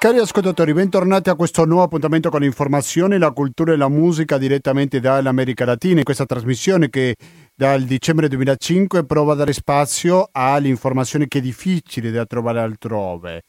Cari ascoltatori, bentornati a questo nuovo appuntamento con informazione, la cultura e la musica direttamente dall'America Latina. In questa trasmissione che dal dicembre 2005 prova a dare spazio all'informazione che è difficile da trovare altrove.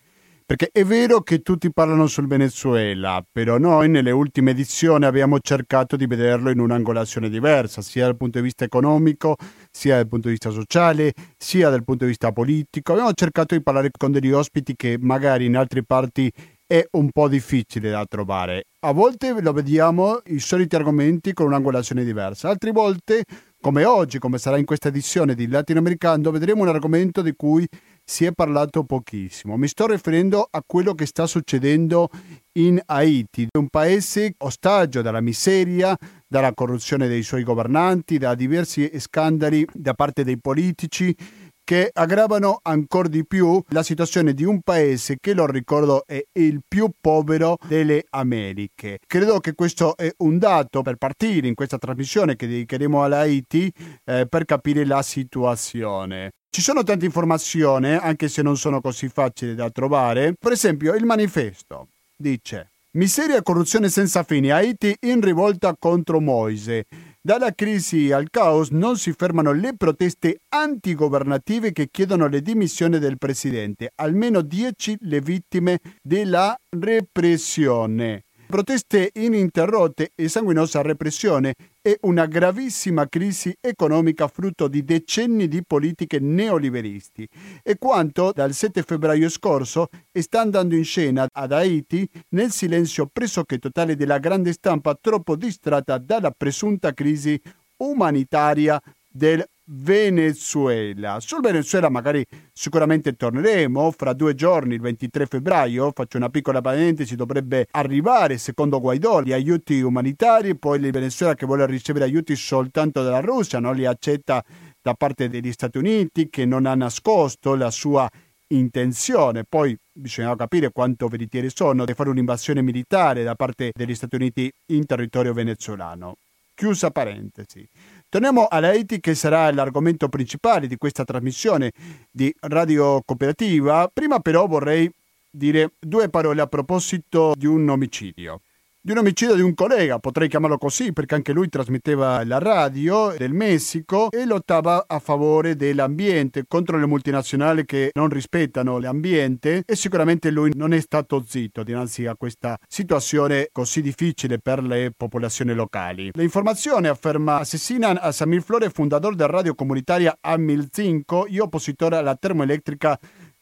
Perché è vero che tutti parlano sul Venezuela, però noi nelle ultime edizioni abbiamo cercato di vederlo in un'angolazione diversa, sia dal punto di vista economico, sia dal punto di vista sociale, sia dal punto di vista politico. Abbiamo cercato di parlare con degli ospiti che magari in altre parti è un po' difficile da trovare. A volte lo vediamo i soliti argomenti con un'angolazione diversa, altre volte, come oggi, come sarà in questa edizione di Latinoamericano, vedremo un argomento di cui si è parlato pochissimo. Mi sto riferendo a quello che sta succedendo in Haiti, un paese ostaggio dalla miseria, dalla corruzione dei suoi governanti, da diversi scandali da parte dei politici che aggravano ancora di più la situazione di un paese che, lo ricordo, è il più povero delle Americhe. Credo che questo è un dato per partire in questa trasmissione che dedicheremo all'Haiti eh, per capire la situazione. Ci sono tante informazioni, anche se non sono così facili da trovare. Per esempio, il manifesto dice: Miseria e corruzione senza fine. Haiti in rivolta contro Moise. Dalla crisi al caos non si fermano le proteste antigovernative che chiedono le dimissioni del presidente. Almeno 10 le vittime della repressione proteste ininterrotte e sanguinosa repressione e una gravissima crisi economica frutto di decenni di politiche neoliberisti. E quanto dal 7 febbraio scorso sta andando in scena ad Haiti nel silenzio pressoché totale della grande stampa troppo distratta dalla presunta crisi umanitaria del Venezuela. Sul Venezuela magari sicuramente torneremo fra due giorni, il 23 febbraio, faccio una piccola parentesi, dovrebbe arrivare secondo Guaidó gli aiuti umanitari, poi il Venezuela che vuole ricevere aiuti soltanto dalla Russia, non li accetta da parte degli Stati Uniti che non ha nascosto la sua intenzione. Poi bisogna capire quanto veritieri sono di fare un'invasione militare da parte degli Stati Uniti in territorio venezuelano. Chiusa parentesi. Torniamo all'Haiti che sarà l'argomento principale di questa trasmissione di Radio Cooperativa. Prima però vorrei dire due parole a proposito di un omicidio di un omicidio di un collega, potrei chiamarlo così perché anche lui trasmetteva la radio del Messico e lottava a favore dell'ambiente contro le multinazionali che non rispettano l'ambiente e sicuramente lui non è stato zitto dinanzi a questa situazione così difficile per le popolazioni locali. L'informazione afferma assassinan a Samir Flores, fondatore della radio comunitaria Amil 5 e oppositore alla termoelettrica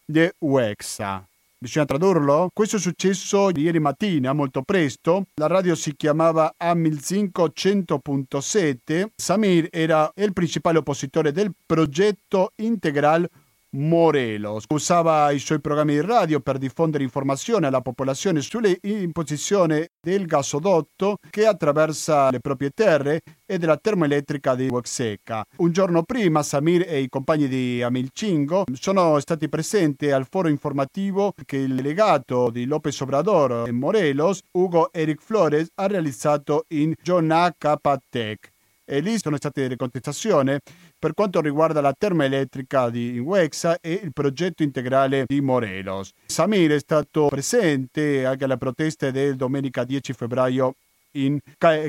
de UEXA. Bisogna tradurlo? Questo è successo ieri mattina, molto presto. La radio si chiamava Amilzinco 100.7. Samir era il principale oppositore del progetto Integral Morelos. Usava i suoi programmi di radio per diffondere informazioni alla popolazione sulle imposizioni del gasodotto che attraversa le proprie terre e della termoelettrica di Huexeca. Un giorno prima Samir e i compagni di Amilcingo sono stati presenti al foro informativo che il delegato di López Obrador e Morelos, Hugo Eric Flores, ha realizzato in Jonacapatec. E lì sono state delle contestazioni per quanto riguarda la termoelettrica di Wexa e il progetto integrale di Morelos. Samir è stato presente anche alle proteste del domenica 10 febbraio in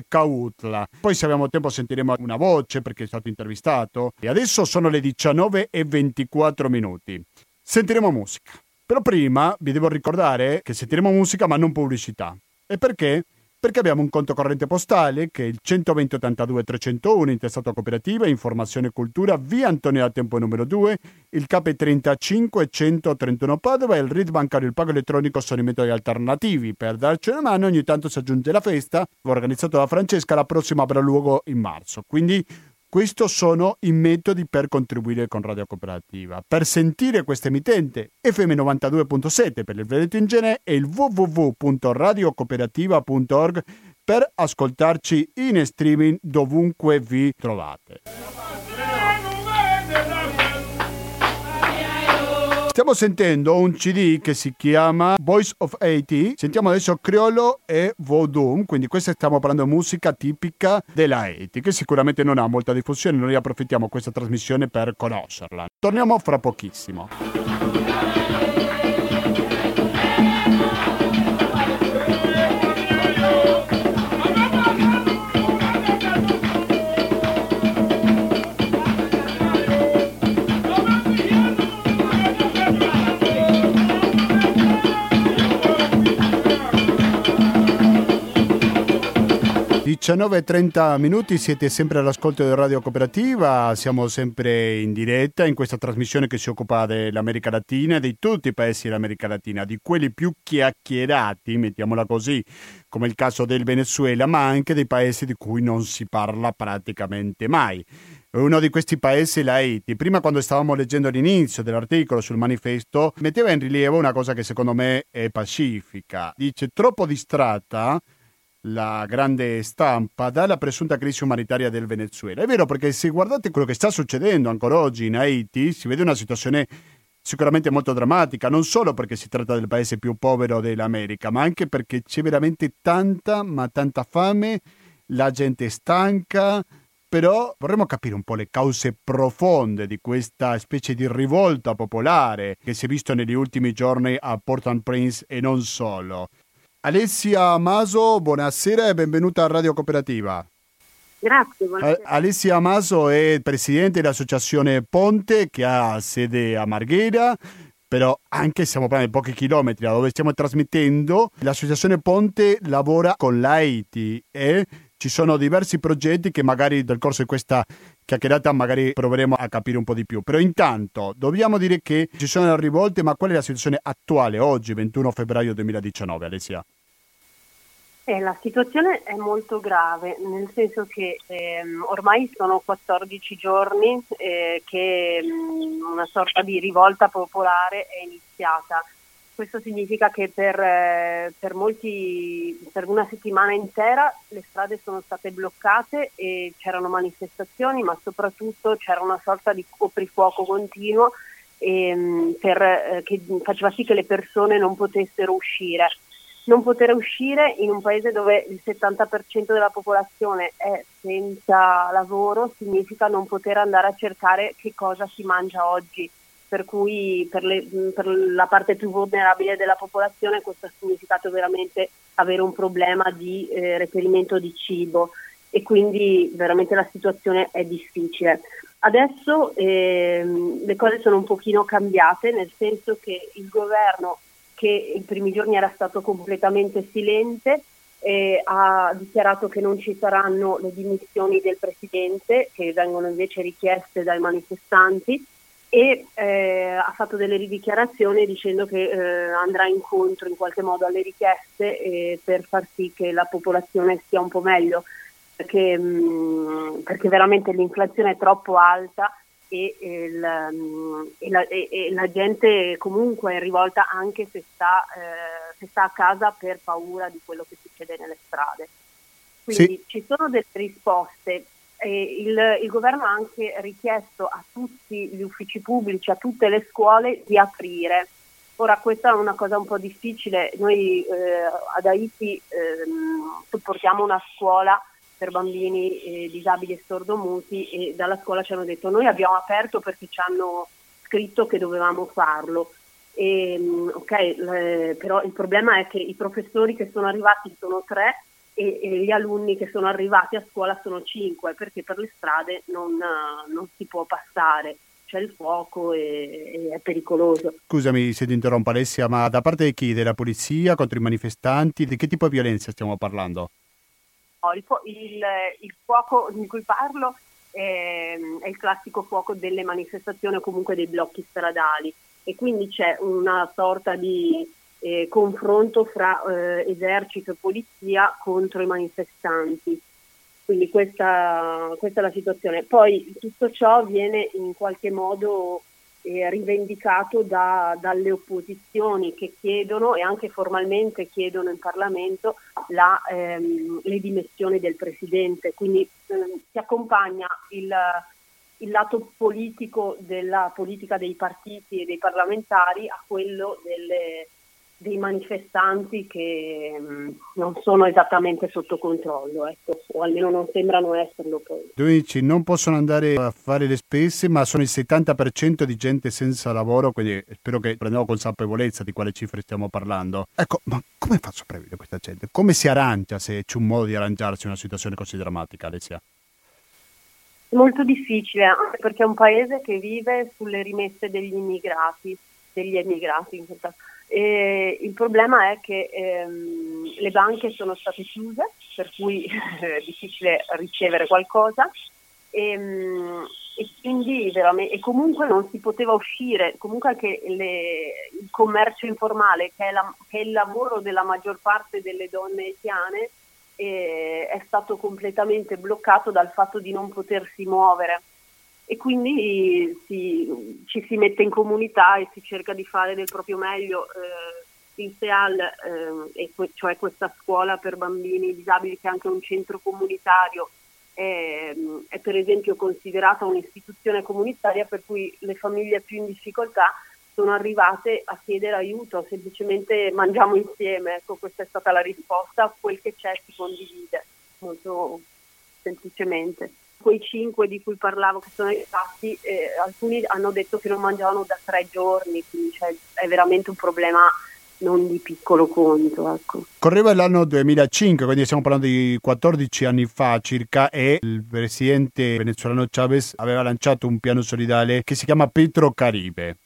Cautla. Poi se abbiamo tempo sentiremo una voce perché è stato intervistato. E adesso sono le 19 e 24 minuti. Sentiremo musica. Però prima vi devo ricordare che sentiremo musica ma non pubblicità. E perché? Perché abbiamo un conto corrente postale che è il 120 82 301 intestato cooperativa informazione e cultura via Antonio da Tempo numero 2 il CAP 35 131 Padova e il RID bancario il pago elettronico sono i metodi alternativi. Per darci una mano ogni tanto si aggiunge la festa organizzato da Francesca la prossima avrà luogo in marzo. Quindi questi sono i metodi per contribuire con Radio Cooperativa. Per sentire questa emittente FM 92.7 per il Veneto in genere e il www.radiocooperativa.org per ascoltarci in streaming dovunque vi trovate. Stiamo sentendo un CD che si chiama Voice of 80. Sentiamo adesso Criollo e Vodum, quindi questa stiamo parlando di musica tipica della 80, che sicuramente non ha molta diffusione, noi approfittiamo questa trasmissione per conoscerla. Torniamo fra pochissimo. 19.30 minuti, siete sempre all'ascolto di Radio Cooperativa, siamo sempre in diretta in questa trasmissione che si occupa dell'America Latina, di tutti i paesi dell'America Latina, di quelli più chiacchierati, mettiamola così, come il caso del Venezuela, ma anche dei paesi di cui non si parla praticamente mai. Uno di questi paesi è l'Haiti. Prima quando stavamo leggendo l'inizio dell'articolo sul manifesto, metteva in rilievo una cosa che secondo me è pacifica. Dice troppo distratta la grande stampa dalla presunta crisi umanitaria del Venezuela. È vero perché se guardate quello che sta succedendo ancora oggi in Haiti, si vede una situazione sicuramente molto drammatica, non solo perché si tratta del paese più povero dell'America, ma anche perché c'è veramente tanta, ma tanta fame, la gente è stanca, però vorremmo capire un po' le cause profonde di questa specie di rivolta popolare che si è visto negli ultimi giorni a Port-au-Prince e non solo. Alessia Maso, buonasera e benvenuta a Radio Cooperativa. Grazie, buonasera. Alessia Maso è presidente dell'associazione Ponte che ha sede a Marghera, però anche stiamo parlando di pochi chilometri da dove stiamo trasmettendo, l'associazione Ponte lavora con l'Haiti e ci sono diversi progetti che magari nel corso di questa chiacchierata magari proveremo a capire un po' di più. Però intanto dobbiamo dire che ci sono le rivolte, ma qual è la situazione attuale oggi, 21 febbraio 2019, Alessia? Eh, la situazione è molto grave, nel senso che ehm, ormai sono 14 giorni eh, che mh, mm, una sorta di rivolta popolare è iniziata. Questo significa che per, eh, per, molti, per una settimana intera le strade sono state bloccate e c'erano manifestazioni, ma soprattutto c'era una sorta di coprifuoco continuo ehm, per, eh, che faceva sì che le persone non potessero uscire. Non poter uscire in un paese dove il 70% della popolazione è senza lavoro significa non poter andare a cercare che cosa si mangia oggi, per cui per, le, per la parte più vulnerabile della popolazione questo ha significato veramente avere un problema di eh, reperimento di cibo e quindi veramente la situazione è difficile. Adesso ehm, le cose sono un pochino cambiate, nel senso che il governo che i primi giorni era stato completamente silente, eh, ha dichiarato che non ci saranno le dimissioni del Presidente, che vengono invece richieste dai manifestanti, e eh, ha fatto delle ridichiarazioni dicendo che eh, andrà incontro in qualche modo alle richieste eh, per far sì che la popolazione stia un po' meglio, perché, mh, mm, perché veramente l'inflazione è troppo alta e, il, mm, e, la, e, e, la, gente comunque è rivolta anche se sta, eh, se sta, a casa per paura di quello che succede nelle strade. Quindi sì. ci sono delle risposte. Il, il, governo ha anche richiesto a tutti gli uffici pubblici, a tutte le scuole di aprire. Ora questa è una cosa un po' difficile, noi eh, ad Haiti eh, supportiamo una scuola per bambini eh, disabili e sordomuti e dalla scuola ci hanno detto noi abbiamo aperto perché ci hanno scritto che dovevamo farlo. E, mm, ok, eh, però il problema è che i professori che sono arrivati sono tre e, e, gli alunni che sono arrivati a scuola sono cinque perché per le strade non, non si può passare c'è il fuoco e, e, è pericoloso. Scusami se ti interrompo Alessia, ma da parte di chi? Della polizia contro i manifestanti? Di che tipo di violenza stiamo parlando? il, il, il fuoco di cui parlo è, è, il classico fuoco delle manifestazioni o comunque dei blocchi stradali e quindi c'è una sorta di eh, confronto fra eh, esercito e polizia contro i manifestanti. Quindi questa, questa, è la situazione. Poi tutto ciò viene in qualche modo eh, rivendicato da, dalle opposizioni che chiedono e anche formalmente chiedono in Parlamento la, ehm, le dimissioni del Presidente. Quindi ehm, si accompagna il, il lato politico della politica dei partiti e dei parlamentari a quello delle, dei manifestanti che mh, mm, non sono esattamente sotto controllo, ecco, o almeno non sembrano esserlo poi. Tu dici non possono andare a fare le spese, ma sono il 70% di gente senza lavoro, quindi spero che prendiamo consapevolezza di quale cifre stiamo parlando. Ecco, ma come faccio a prevedere questa gente? Come si arrangia se c'è un modo di arrangiarsi in una situazione così drammatica, Alessia? Molto difficile, anche perché è un paese che vive sulle rimesse degli immigrati, degli emigrati in realtà. E il problema è che ehm, le banche sono state chiuse per cui è difficile ricevere qualcosa. E, ehm, e quindi veramente, e comunque non si poteva uscire, comunque anche le, il commercio informale, che è, la, che è, il lavoro della maggior parte delle donne haitiane, eh, è stato completamente bloccato dal fatto di non potersi muovere e quindi si, ci si mette in comunità e si cerca di fare del proprio meglio. Eh, il SEAL, eh, cioè questa scuola per bambini disabili che è anche un centro comunitario, è, è per esempio considerata un'istituzione comunitaria per cui le famiglie più in difficoltà sono arrivate a chiedere aiuto, semplicemente mangiamo insieme, ecco questa è stata la risposta, quel che c'è si condivide, molto semplicemente. Quei cinque di cui parlavo che sono arrivati, eh, alcuni hanno detto che non mangiavano da tre giorni, quindi cioè, è veramente un problema non di piccolo conto. Ecco. Correva l'anno 2005, quindi stiamo parlando di 14 anni fa circa, e il presidente venezuelano Chavez aveva lanciato un piano solidale che si chiama Petro Caribe.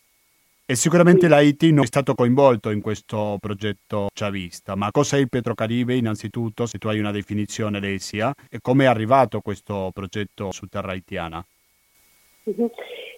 E sicuramente sì. l'Haiti non è stato coinvolto in questo progetto chavista, ma cos'è il Petrocaribe innanzitutto, se tu hai una definizione Lesia, e come è arrivato questo progetto su terra haitiana? Mm-hmm.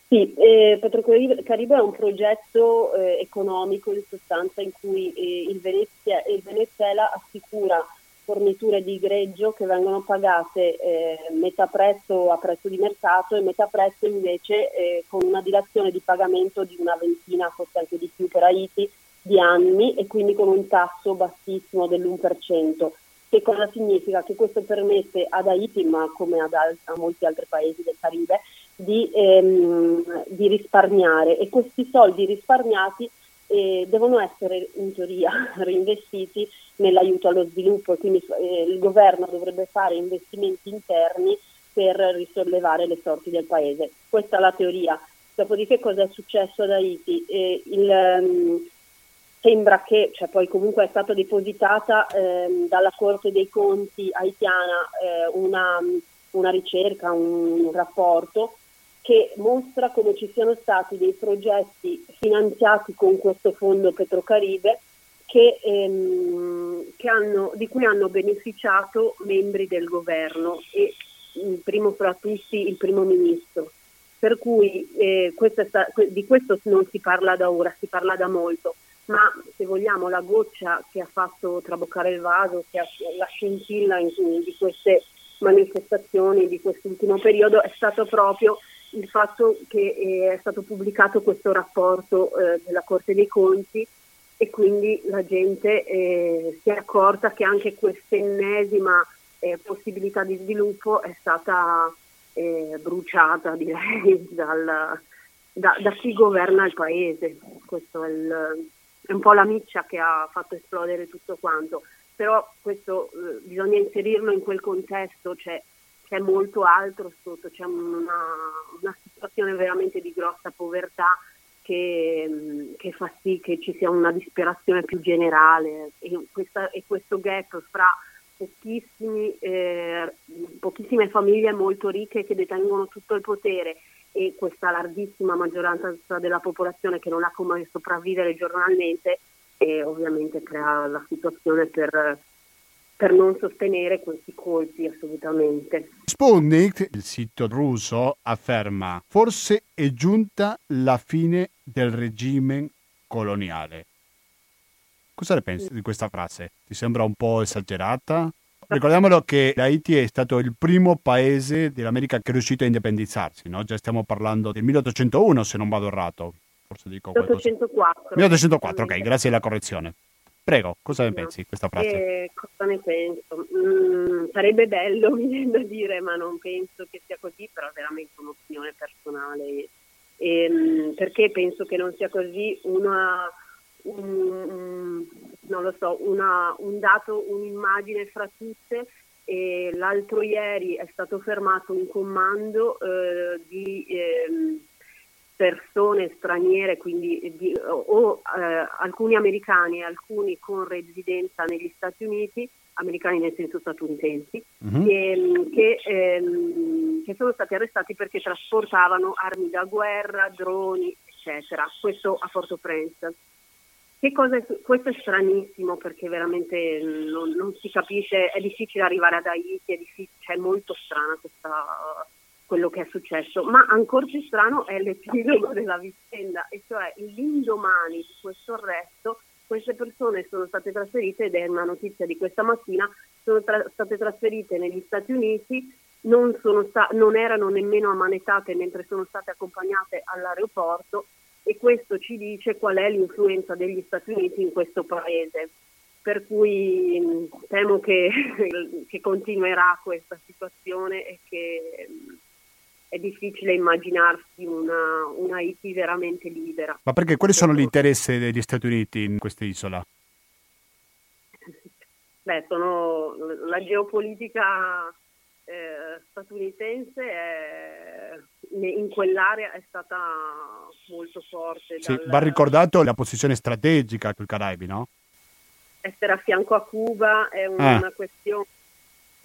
Sì, eh, Petrocaribe è un progetto eh, economico in sostanza in cui eh, il, Venezia, il, Venezuela assicura forniture di greggio che vengono pagate eh, metà prezzo a prezzo di mercato e metà prezzo invece eh, con una dilazione di pagamento di una ventina, forse anche di più per Haiti, di anni e quindi con un tasso bassissimo dell'1%. Che cosa significa? Che questo permette ad Haiti, ma come ad, a molti altri paesi del Caribe, di, ehm, di risparmiare e questi soldi risparmiati eh, devono essere in teoria reinvestiti nell'aiuto allo sviluppo quindi eh, il governo dovrebbe fare investimenti interni per risollevare le sorti del paese. Questa è la teoria. Dopodiché cosa è successo ad Haiti? Eh, il, um, sembra che, cioè poi comunque è stata depositata ehm, dalla Corte dei Conti haitiana eh, una, una ricerca, un rapporto che mostra come ci siano stati dei progetti finanziati con questo fondo Petrocaribe che, ehm, che hanno, di cui hanno beneficiato membri del governo e il primo fra tutti il primo ministro. Per cui eh, sta, di questo non si parla da ora, si parla da molto, ma se vogliamo la goccia che ha fatto traboccare il vaso, che ha la scintilla in, di queste manifestazioni di quest'ultimo periodo è stato proprio il fatto che eh, è stato pubblicato questo rapporto eh, della Corte dei Conti e quindi la gente eh, si è accorta che anche questa ennesima eh, possibilità di sviluppo è stata eh, bruciata direi dal, da, da, chi governa il paese. Questo è, è, un po' la miccia che ha fatto esplodere tutto quanto, però questo eh, bisogna inserirlo in quel contesto, cioè c'è molto altro sotto, c'è una, una situazione veramente di grossa povertà che, che, fa sì che ci sia una disperazione più generale. E, questa, e questo gap fra eh, pochissime famiglie molto ricche che detengono tutto il potere e questa larghissima maggioranza della popolazione che non ha come sopravvivere giornalmente e ovviamente crea la situazione per per non sostenere questi colpi assolutamente. Sputnik, il sito russo, afferma forse è giunta la fine del regime coloniale. Cosa ne pensi di questa frase? Ti sembra un po' esagerata? Ricordiamolo che Haiti è stato il primo paese dell'America che è riuscito a indipendizzarsi, no? Già stiamo parlando del 1801 se non vado errato. Forse dico 1804. 1804, ok, grazie alla correzione. Prego, cosa ne pensi di questa frase? Eh, cosa ne penso? Mm, sarebbe bello, mi viene da dire, ma non penso che sia così, però è veramente un'opinione personale. E, mm, perché penso che non sia così? Una, un, non lo so, una, un dato, un'immagine fra tutte. E l'altro ieri è stato fermato un comando eh, di... Eh, persone straniere, quindi di, o eh, alcuni americani e alcuni con residenza negli Stati Uniti, americani nel senso statunitensi, uh-huh. che, che, ehm, che, sono stati arrestati perché trasportavano armi da guerra, droni, eccetera. Questo a Port-au-Prince. Questo è stranissimo perché veramente non, non, si capisce, è difficile arrivare ad Haiti, è, difficile, cioè è molto strana questa, quello che è successo, ma ancora più strano è l'epilogo della vicenda, e cioè l'indomani di questo arresto queste persone sono state trasferite, ed è una notizia di questa mattina, sono tra- state trasferite negli Stati Uniti, non, sta- non erano nemmeno ammanetate mentre sono state accompagnate all'aeroporto e questo ci dice qual è l'influenza degli Stati Uniti in questo paese. Per cui temo che, che continuerà questa situazione e che è difficile immaginarsi una, una Haiti veramente libera. Ma perché quali sono gli interessi degli Stati Uniti in questa isola? Beh, sono la geopolitica eh, statunitense è, in quell'area è stata molto forte. Sì, dal... Va ricordato la posizione strategica sul Caraibi, no? Essere a fianco a Cuba è un, ah. una questione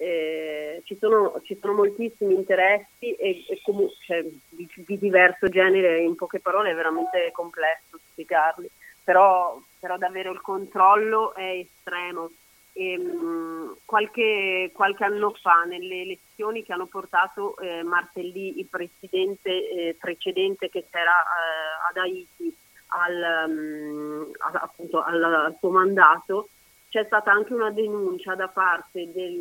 eh, ci, sono, ci, sono, moltissimi interessi e, e comunque cioè, di, di, diverso genere, in poche parole è veramente complesso spiegarli, però, però davvero il controllo è estremo. E, mh, mm, qualche, qualche, anno fa, nelle elezioni che hanno portato eh, Martelly, il presidente eh, precedente che c'era eh, ad Haiti, al, um, appunto, al, al suo mandato, c'è stata anche una denuncia da parte del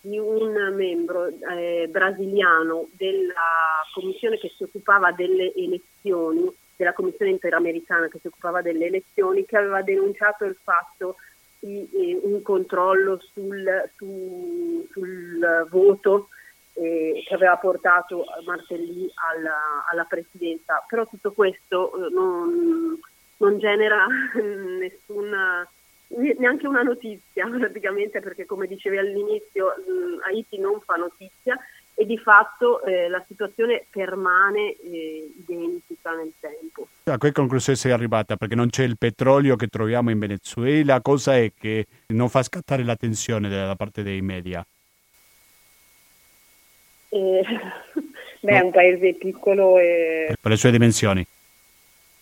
di un membro eh, brasiliano della commissione che si occupava delle elezioni, della commissione interamericana che si occupava delle elezioni, che aveva denunciato il fatto di eh, un controllo sul, su, sul voto eh, che aveva portato Martelly alla, alla, presidenza. Però tutto questo eh, non, non genera nessuna neanche una notizia praticamente perché come dicevi all'inizio Haiti non fa notizia e di fatto eh, la situazione permane eh, identica nel tempo. A che conclusione sei arrivata? Perché non c'è il petrolio che troviamo in Venezuela, cosa è che non fa scattare l'attenzione da parte dei media? Eh, beh, no. è un paese piccolo e... Per le sue dimensioni.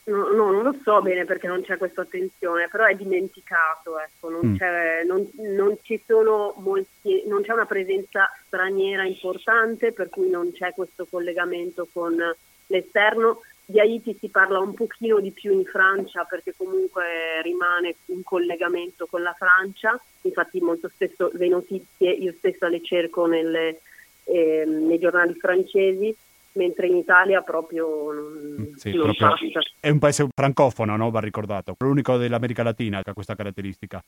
No, no, non lo so bene perché non c'è questa attenzione, però è dimenticato, ecco, non, mm. c'è, non, non, ci sono molti, non c'è una presenza straniera importante, per cui non c'è questo collegamento con l'esterno. Di Haiti si parla un pochino di più in Francia perché comunque rimane un collegamento con la Francia, infatti molto spesso le notizie io stessa le cerco nelle, eh, nei giornali francesi mentre in Italia proprio non, mm, sì, non proprio È un paese francofono, no? va ricordato, l'unico dell'America Latina che ha questa caratteristica.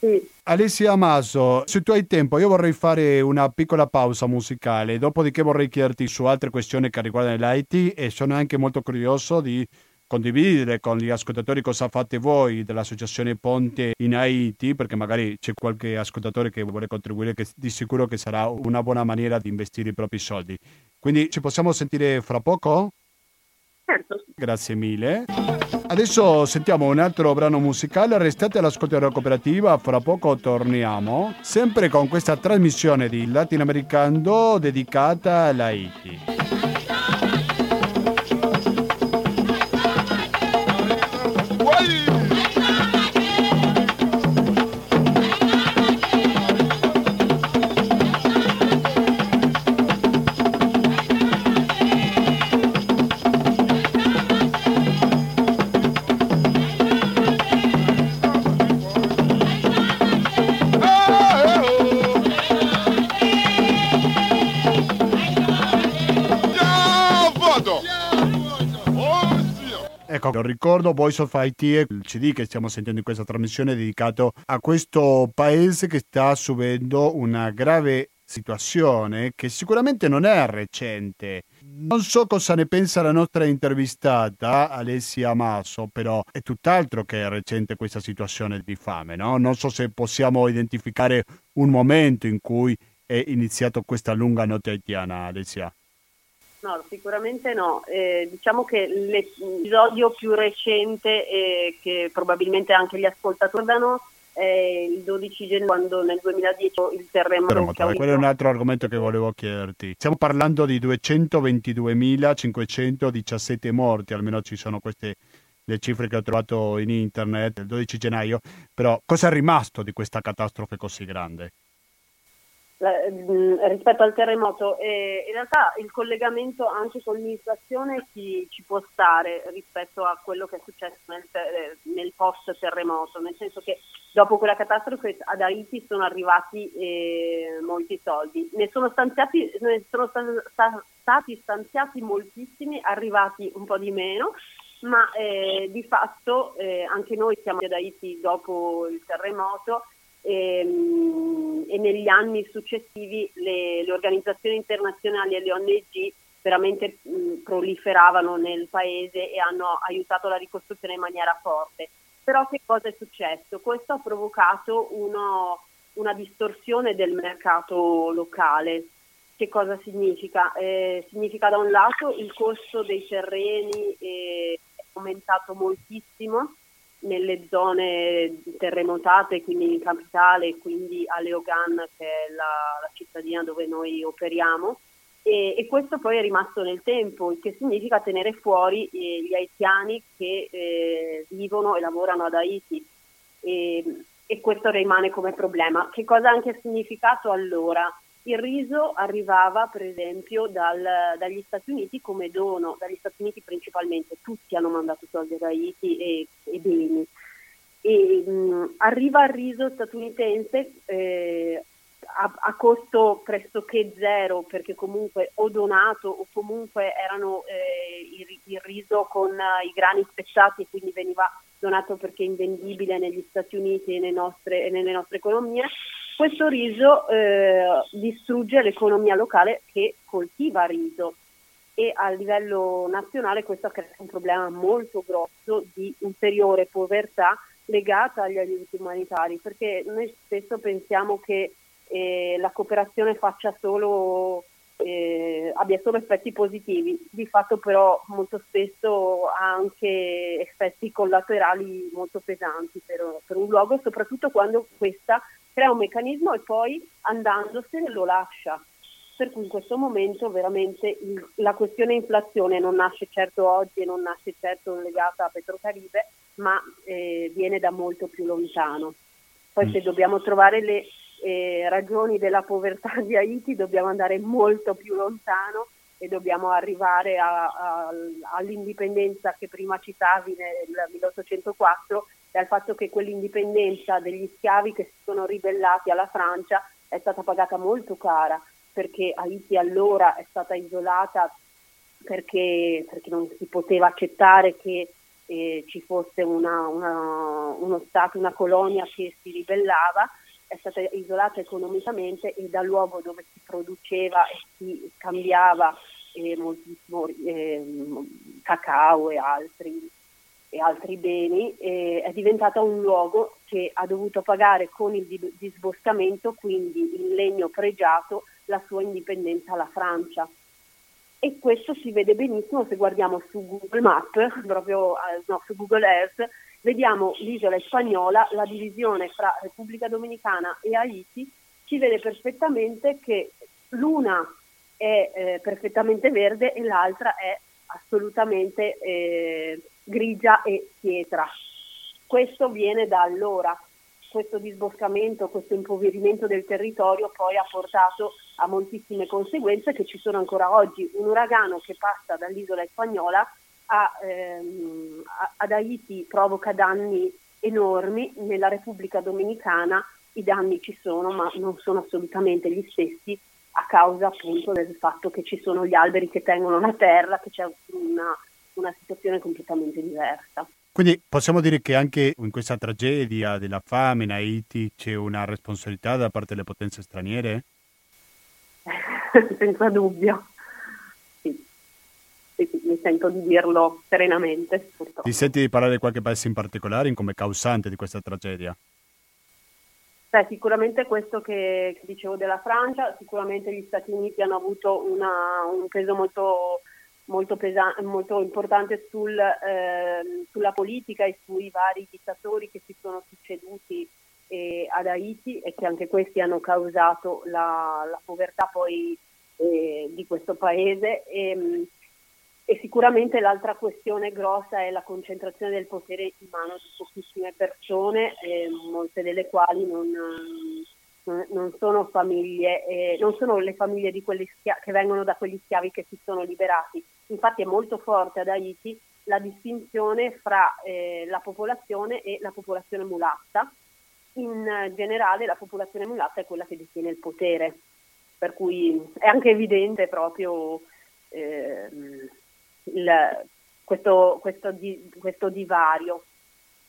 Sì. Alessia Amaso, se tu hai tempo, io vorrei fare una piccola pausa musicale, dopodiché vorrei chiederti su altre questioni che riguardano l'IT e sono anche molto curioso di condividere con gli ascoltatori cosa fate voi dell'associazione Ponte in Haiti, perché magari c'è qualche ascoltatore che vuole contribuire, che di sicuro che sarà una buona maniera di investire i propri soldi. Quindi ci possiamo sentire fra poco? Certo. Grazie mille. Adesso sentiamo un altro brano musicale, restate all'ascolto della cooperativa, fra poco torniamo, sempre con questa trasmissione di Latinoamericano dedicata Ecco, ricordo Voice of IT, il CD che stiamo sentendo in questa trasmissione dedicato a questo paese che sta subendo una grave situazione che sicuramente non è recente. Non so cosa ne pensa la nostra intervistata Alessia Masso, però è tutt'altro che recente questa situazione di fame, no? Non so se possiamo identificare un momento in cui è iniziata questa lunga notte haitiana, Alessia. No, sicuramente no. Eh, diciamo che l'episodio più recente e che probabilmente anche gli ascoltatori danno è il 12 gennaio quando nel 2010 il terremoto. terremoto eh, quello è un altro argomento che volevo chiederti. Stiamo parlando di 222.517 morti, almeno ci sono queste le cifre che ho trovato in internet il 12 gennaio, però cosa è rimasto di questa catastrofe così grande? Mm, rispetto al terremoto, eh, in realtà il collegamento anche con l'inflazione ci, ci, può stare rispetto a quello che è successo nel, eh, nel post terremoto, nel senso che dopo quella catastrofe ad Haiti sono arrivati eh, molti soldi, ne sono, stanziati, ne sono sta, stati stanziati moltissimi, arrivati un po' di meno, ma eh, di fatto eh, anche noi siamo ad Haiti dopo il terremoto e, ehm, e negli anni successivi le, le, organizzazioni internazionali e le ONG veramente mh, proliferavano nel paese e hanno aiutato la ricostruzione in maniera forte. Però che cosa è successo? Questo ha provocato uno, una distorsione del mercato locale. Che cosa significa? Eh, significa da un lato il costo dei terreni è aumentato moltissimo nelle zone terremotate, quindi in capitale, quindi a Leogan, che è la, la cittadina dove noi operiamo. E, e, questo poi è rimasto nel tempo, il che significa tenere fuori eh, gli haitiani che eh, vivono e lavorano ad Haiti. E, e questo rimane come problema. Che cosa ha anche significato allora? Il riso arrivava per esempio dal, dagli Stati Uniti come dono, dagli Stati Uniti principalmente, tutti hanno mandato soldi ad Haiti e, e beni. E, mh, arriva il riso statunitense eh, a, a, costo pressoché zero perché comunque o donato o comunque erano eh, il, il, riso con uh, i grani spezzati e quindi veniva donato perché è invendibile negli Stati Uniti e nostre, e nelle nostre economie questo riso eh, distrugge l'economia locale che coltiva riso. E a livello nazionale questo crea un problema molto grosso di ulteriore povertà legata agli aiuti umanitari, perché noi spesso pensiamo che eh, la cooperazione faccia solo, eh, abbia solo effetti positivi, di fatto però molto spesso ha anche effetti collaterali molto pesanti per, per un luogo, soprattutto quando questa crea un meccanismo e poi andandosene lo lascia. Per cui in questo momento veramente la questione inflazione non nasce certo oggi e non nasce certo legata a Petrocaribe, ma eh, viene da molto più lontano. Poi mm. se dobbiamo trovare le eh, ragioni della povertà di Haiti dobbiamo andare molto più lontano e dobbiamo arrivare a, a, all'indipendenza che prima citavi nel 1804 e al fatto che quell'indipendenza degli schiavi che si sono ribellati alla Francia è stata pagata molto cara perché Haiti allora è stata isolata perché, perché non si poteva accettare che eh, ci fosse una, una, uno Stato, una colonia che si ribellava, è stata isolata economicamente e dal luogo dove si produceva e si scambiava eh, moltissimo eh, cacao e altri e altri beni, eh, è diventata un luogo che ha dovuto pagare con il disboscamento, quindi in legno pregiato, la sua indipendenza alla Francia. E questo si vede benissimo se guardiamo su Google Map, proprio eh, no, su Google Earth, vediamo l'isola spagnola, la divisione fra Repubblica Dominicana e Haiti, si vede perfettamente che l'una è eh, perfettamente verde e l'altra è assolutamente eh, grigia e pietra. Questo viene da allora. Questo disboscamento, questo impoverimento del territorio poi ha portato a moltissime conseguenze che ci sono ancora oggi. Un uragano che passa dall'isola spagnola a, ehm, ad Haiti provoca danni enormi, nella Repubblica Dominicana i danni ci sono ma non sono assolutamente gli stessi a causa appunto del fatto che ci sono gli alberi che tengono la terra, che c'è una una situazione completamente diversa. Quindi possiamo dire che anche in questa tragedia della fame in Haiti c'è una responsabilità da parte delle potenze straniere? Senza dubbio. Sì. Sì, sì, mi sento di dirlo serenamente. Purtroppo. Ti senti di parlare di qualche paese in particolare come causante di questa tragedia? Beh, sicuramente questo che, che, dicevo della Francia, sicuramente gli Stati Uniti hanno avuto una, un peso molto molto, pesa- molto importante sul, eh, sulla politica e sui vari dittatori che si sono succeduti eh, ad Haiti e che anche questi hanno causato la, la povertà poi eh, di questo paese. E, E sicuramente l'altra questione grossa è la concentrazione del potere in mano di pochissime persone, eh, molte delle quali non, non sono famiglie, eh, non sono le famiglie di quelli schia- che vengono da quegli schiavi che si sono liberati. Infatti è molto forte ad Haiti la distinzione fra eh, la popolazione e la popolazione mulatta. In generale la popolazione mulatta è quella che detiene il potere, per cui è anche evidente proprio eh, il, questo, questo, di, questo, divario.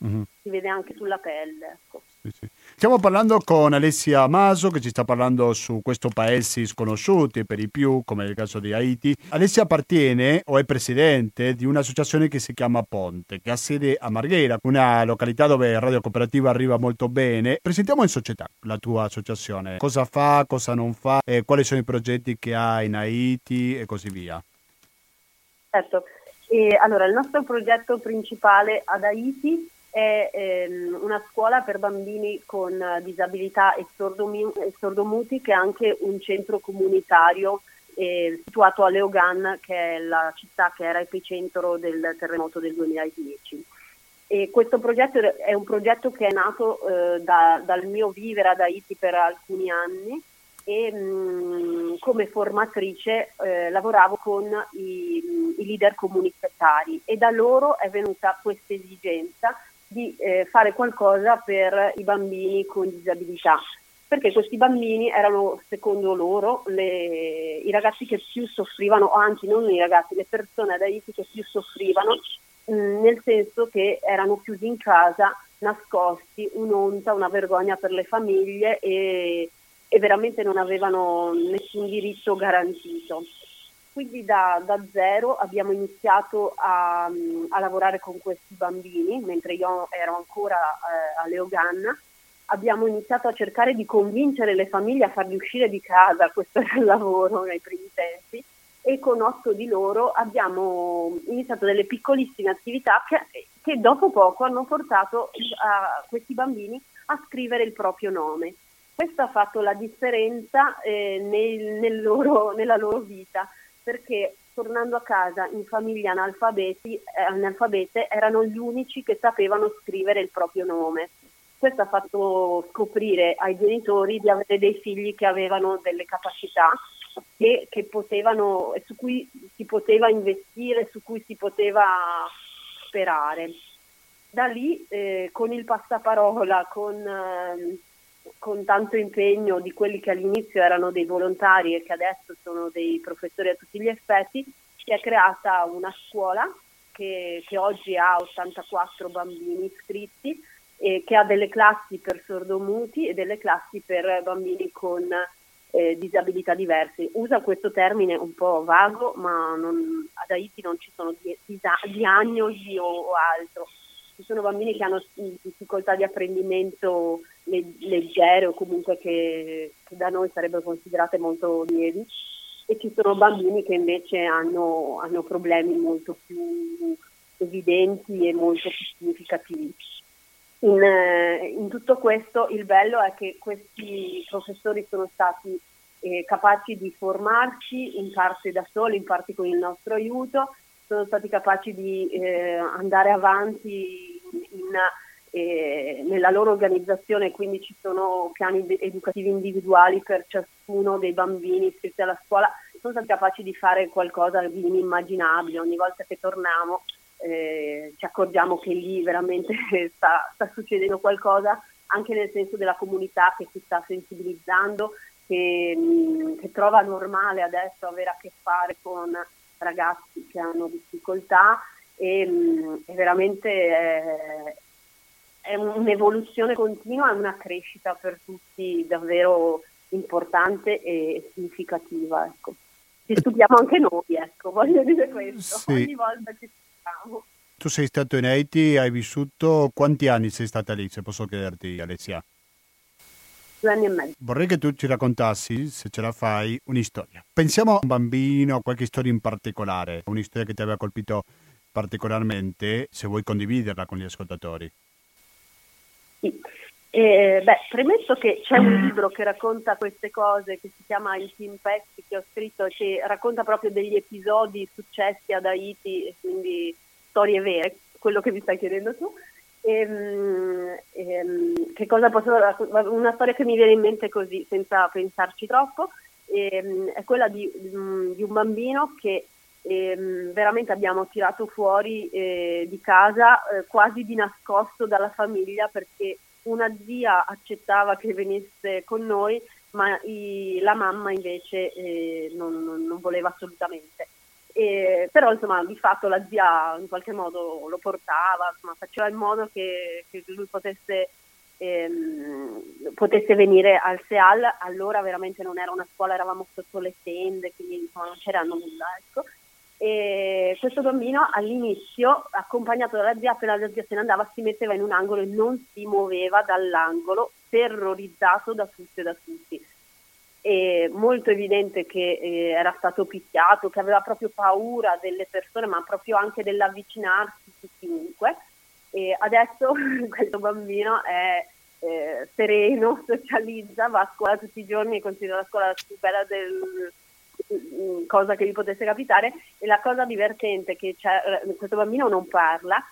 Mm-hmm. Si vede anche sulla pelle. Ecco. Sì, sì. Stiamo parlando con Alessia Maso che ci sta parlando su questo paesi sconosciuti per i più, come nel caso di Haiti. Alessia appartiene o è presidente di un'associazione che si chiama Ponte, che ha sede a Marghera, una località dove Radio Cooperativa arriva molto bene. Presentiamo in società la tua associazione. Cosa fa, cosa non fa, eh, quali sono i progetti che ha in Haiti e così via. Certo, e allora il nostro progetto principale ad Haiti è ehm, una scuola per bambini con disabilità e, sordomi- e sordomuti che è anche un centro comunitario eh, situato a Leogan che è la città che era epicentro del terremoto del 2010. E questo progetto è un progetto che è nato eh, da, dal mio vivere ad Haiti per alcuni anni e mh, come formatrice eh, lavoravo con i, i, leader comunitari e da loro è venuta questa esigenza di eh, fare qualcosa per i bambini con disabilità perché questi bambini erano secondo loro le, i ragazzi che più soffrivano, anzi non i ragazzi, le persone ad Haiti che più soffrivano mh, nel senso che erano chiusi in casa, nascosti, un'onta, una vergogna per le famiglie e e veramente non avevano nessun diritto garantito. Quindi da, da zero abbiamo iniziato a, a, lavorare con questi bambini, mentre io ero ancora eh, a Leogan, abbiamo iniziato a cercare di convincere le famiglie a farli uscire di casa, questo era il lavoro nei primi tempi, e con otto di loro abbiamo iniziato delle piccolissime attività che, che dopo poco hanno portato a questi bambini a scrivere il proprio nome. Questo ha fatto la differenza eh, nel, nel loro, nella loro vita, perché tornando a casa in famiglie analfabeti, eh, analfabete erano gli unici che sapevano scrivere il proprio nome. Questo ha fatto scoprire ai genitori di avere dei figli che avevano delle capacità e che potevano, su cui si poteva investire, su cui si poteva sperare. Da lì, eh, con il passaparola, con eh, con tanto impegno di quelli che all'inizio erano dei volontari e che adesso sono dei professori a tutti gli effetti, si è creata una scuola che, che oggi ha 84 bambini iscritti e che ha delle classi per sordomuti e delle classi per bambini con eh, disabilità diverse. Usa questo termine un po' vago, ma non, ad Haiti non ci sono di, di, diagnosi o, o altro. Ci sono bambini che hanno difficoltà di apprendimento leggere o comunque che, che, da noi sarebbero considerate molto lievi e ci sono bambini che invece hanno, hanno problemi molto più evidenti e molto più significativi. In, in, tutto questo il bello è che questi professori sono stati eh, capaci di formarsi in parte da soli, in parte con il nostro aiuto, sono stati capaci di eh, andare avanti in, eh, nella loro organizzazione, quindi ci sono piani educativi individuali per ciascuno dei bambini iscritti alla scuola, sono stati capaci di fare qualcosa di inimmaginabile. Ogni volta che torniamo eh, ci accorgiamo che lì veramente sta, sta, succedendo qualcosa, anche nel senso della comunità che si sta sensibilizzando, che, mh, che trova normale adesso avere a che fare con ragazzi che hanno difficoltà e, mh, e veramente è, è un'evoluzione continua e una crescita per tutti davvero importante e significativa. Ecco. Ci studiamo anche noi, ecco, voglio dire questo, sì. ogni volta ci studiamo. Tu sei stato in Haiti, hai vissuto, quanti anni sei stata lì, se posso chiederti Alessia? Due anni e mezzo. Vorrei che tu ci raccontassi, se ce la fai, un'istoria. Pensiamo a un bambino, a qualche storia in particolare, una storia che ti aveva colpito particolarmente, se vuoi condividerla con gli ascoltatori. Sì. Eh, beh, premesso che c'è un libro che racconta queste cose, che si chiama Il Team Pest, che ho scritto, che racconta proprio degli episodi successi ad Haiti, quindi storie vere, quello che mi stai chiedendo tu. Ehm, ehm, che cosa posso una storia che mi viene in mente così senza pensarci troppo ehm, è quella di, di, un bambino che ehm, veramente abbiamo tirato fuori eh, di casa eh, quasi di nascosto dalla famiglia perché una zia accettava che venisse con noi ma i, la mamma invece eh, non, non, voleva assolutamente e, però insomma di fatto la zia in qualche modo lo portava, insomma, faceva in modo che, che lui potesse, ehm, potesse, venire al SEAL, allora veramente non era una scuola, eravamo sotto le tende, quindi insomma, non c'era nulla. Ecco. E questo bambino all'inizio, accompagnato dalla zia, appena la zia se ne andava, si metteva in un angolo e non si muoveva dall'angolo, terrorizzato da tutti e da tutti è molto evidente che eh, era stato picchiato, che aveva proprio paura delle persone, ma proprio anche dell'avvicinarsi di chiunque. E adesso questo bambino è eh, sereno, socializza, va a scuola tutti i giorni e considera la scuola più bella del cosa che gli potesse capitare. E la cosa divertente è che eh, questo bambino non parla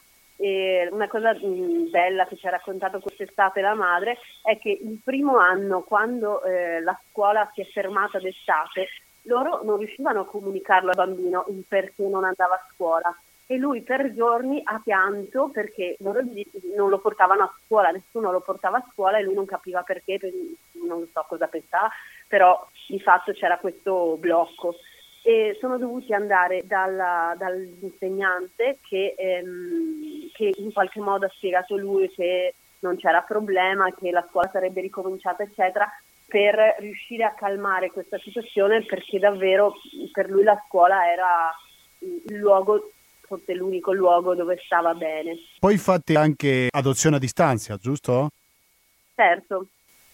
e una cosa mh, bella che ci ha raccontato quest'estate la madre è che il primo anno, quando eh, la scuola si è fermata d'estate, loro non riuscivano a comunicarlo al bambino il perché non andava a scuola. E lui per giorni ha pianto perché loro non lo portavano a scuola, nessuno lo portava a scuola e lui non capiva perché, non so cosa pensava, però di fatto c'era questo blocco e sono dovuti andare dalla, dall'insegnante che, ehm, che, in qualche modo ha spiegato lui che non c'era problema, che la scuola sarebbe ricominciata, eccetera, per riuscire a calmare questa situazione perché davvero per lui la scuola era il luogo, forse l'unico luogo dove stava bene. Poi fate anche adozione a distanza, giusto? Certo,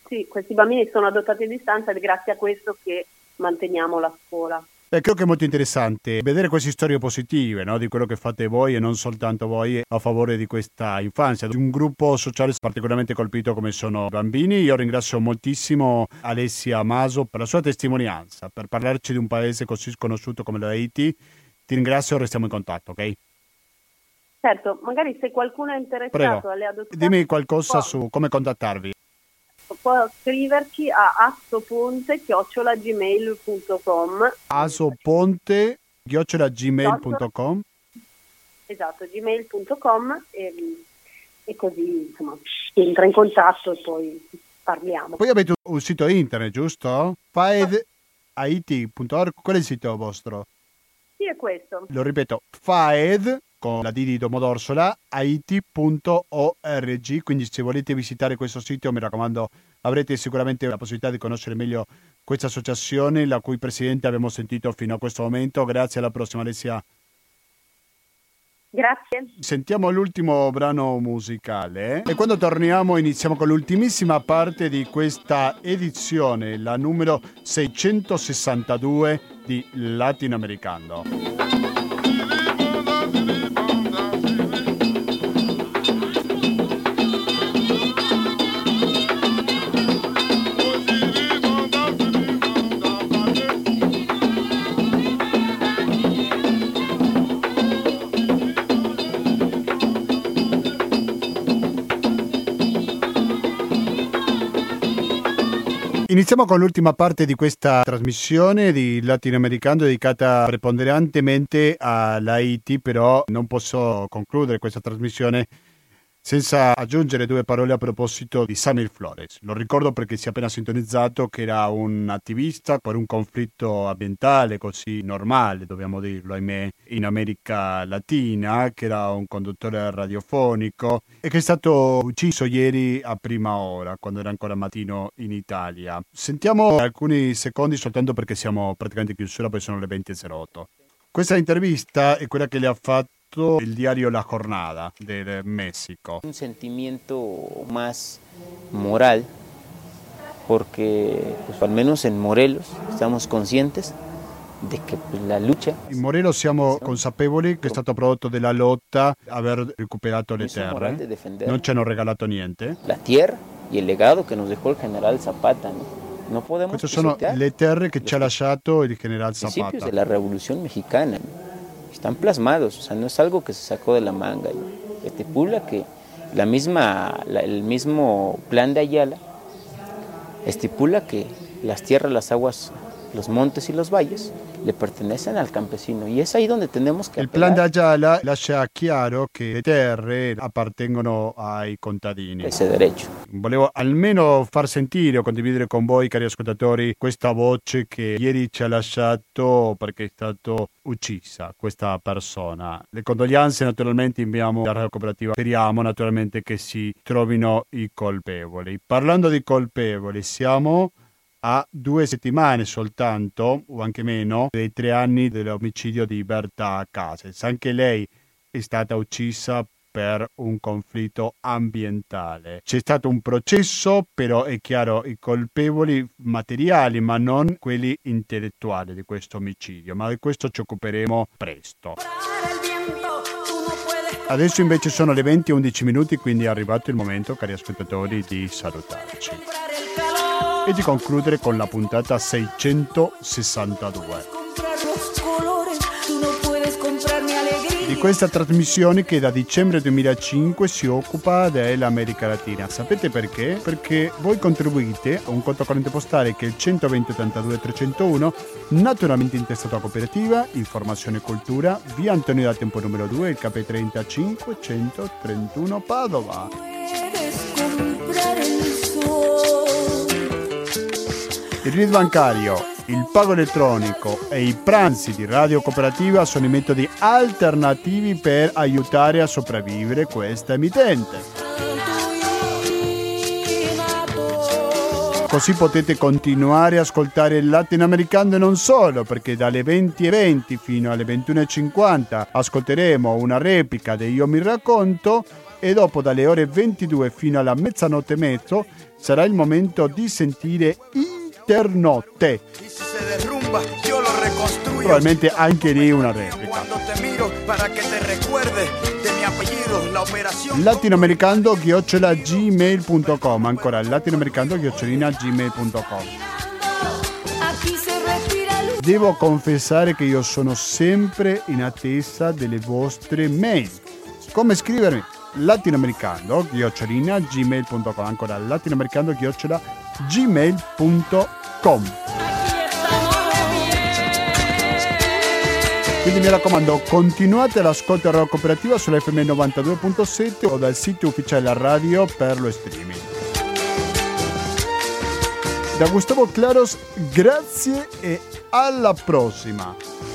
sì, questi bambini sono adottati a distanza ed è grazie a questo che manteniamo la scuola. Beh, credo che è molto interessante vedere queste storie positive no? di quello che fate voi e non soltanto voi a favore di questa infanzia, di un gruppo sociale particolarmente colpito come sono i bambini. Io ringrazio moltissimo Alessia Maso per la sua testimonianza, per parlarci di un paese così sconosciuto come l'Haiti. Ti ringrazio e restiamo in contatto, ok? Certo, magari se qualcuno è interessato Prego. alle adozioni... Dimmi qualcosa su come contattarvi può scriverci a assoponte-gmail.com asoponte gmail.com esatto, gmail.com e, e, così insomma entra in contatto e poi parliamo. Poi avete un sito internet, giusto? faedit.org, qual è il sito vostro? Sì, è questo. Lo ripeto, faed con la D di Domodossola, haiti.org, quindi se volete visitare questo sito mi raccomando avrete sicuramente la possibilità di conoscere meglio questa associazione, la cui presidente abbiamo sentito fino a questo momento. Grazie, alla prossima Alessia. Grazie. Sentiamo l'ultimo brano musicale e quando torniamo iniziamo con l'ultimissima parte di questa edizione, la numero 662 di Latinoamericano. Iniziamo con l'ultima parte di questa trasmissione di latinoamericano dedicata preponderantemente all'Haiti, però non posso concludere questa trasmissione senza aggiungere due parole a proposito di Samir Flores. Lo ricordo perché si è appena sintonizzato che era un attivista per un conflitto ambientale così normale, dobbiamo dirlo, ahimè, in America Latina, che era un conduttore radiofonico e che è stato ucciso ieri a prima ora, quando era ancora mattino in Italia. Sentiamo alcuni secondi soltanto perché siamo praticamente in chiusura, poi sono le 20.08. Questa intervista è quella che le ha fatto el diario La Jornada de México. Un sentimiento más moral, porque pues, al menos en Morelos estamos conscientes di che la luce. In Morelos siamo consapevoli che è stato prodotto della lotta aver recuperato le terre. Non ci hanno regalato niente. La tierra y el legado que nos dejó el general Zapata. ¿no? No podemos Queste sono le terre che ci ha lasciato il general Zapata. principios de la Revolución Mexicana. Están plasmados, o sea, no es algo que se sacó de la manga. Estipula que la misma, la- el mismo plan de Ayala estipula que las tierras, las aguas, los montes y los valles le pertenecen al campesino y es ahí donde tenemos que Il plan apelar d'Ayala lascia chiaro che le terre appartengono ai contadini. ese derecho. Volevo almeno far sentire o condividere con voi, cari ascoltatori, questa voce che ieri ci ha lasciato perché è stata uccisa questa persona. Le condoglianze naturalmente inviamo alla radio cooperativa. Speriamo naturalmente che si trovino i colpevoli. Parlando di colpevoli, siamo a due settimane soltanto, o anche meno, dei tre anni dell'omicidio di Berta Cases. Anche lei è stata uccisa per un conflitto ambientale. C'è stato un processo, però è chiaro i colpevoli materiali, ma non quelli intellettuali di questo omicidio, ma di questo ci occuperemo presto. Adesso invece sono le 20 e 11 minuti, quindi è arrivato il momento, cari ascoltatori, di salutarci e di concludere con la puntata 662. di questa trasmissione che da dicembre 2005 si occupa dell'America Latina. Sapete perché? Perché voi contribuite a un conto corrente postale che è il 120 82 301, naturalmente intestato a cooperativa, informazione e cultura, via Antonio da Tempo numero 2, il KP30 531 Padova. Il RID bancario, il pago elettronico e i pranzi di Radio Cooperativa sono i metodi alternativi per aiutare a sopravvivere questa emittente. Così potete continuare a ascoltare il latinoamericano e non solo, perché dalle 20.20 fino alle 21.50 ascolteremo una replica di Io mi racconto e dopo dalle ore 22 fino alla mezzanotte e mezzo sarà il momento di sentire Internotte. Reconstruyo. Probabilmente anche lì una replica. Cuando te miro para que te recuerde de mi apellido, la operación. latinoamericando gmail.com ancora latinoamericando gmail.com Devo confessare che io sono sempre in attesa delle vostre mail. Come scrivermi? latinoamericando gmail.com ancora latinoamericando gmail.com Quindi mi raccomando, continuate l'ascolto della cooperativa sull'FM 92.7 o dal sito ufficiale radio per lo streaming. Da Gustavo Claros, grazie e alla prossima!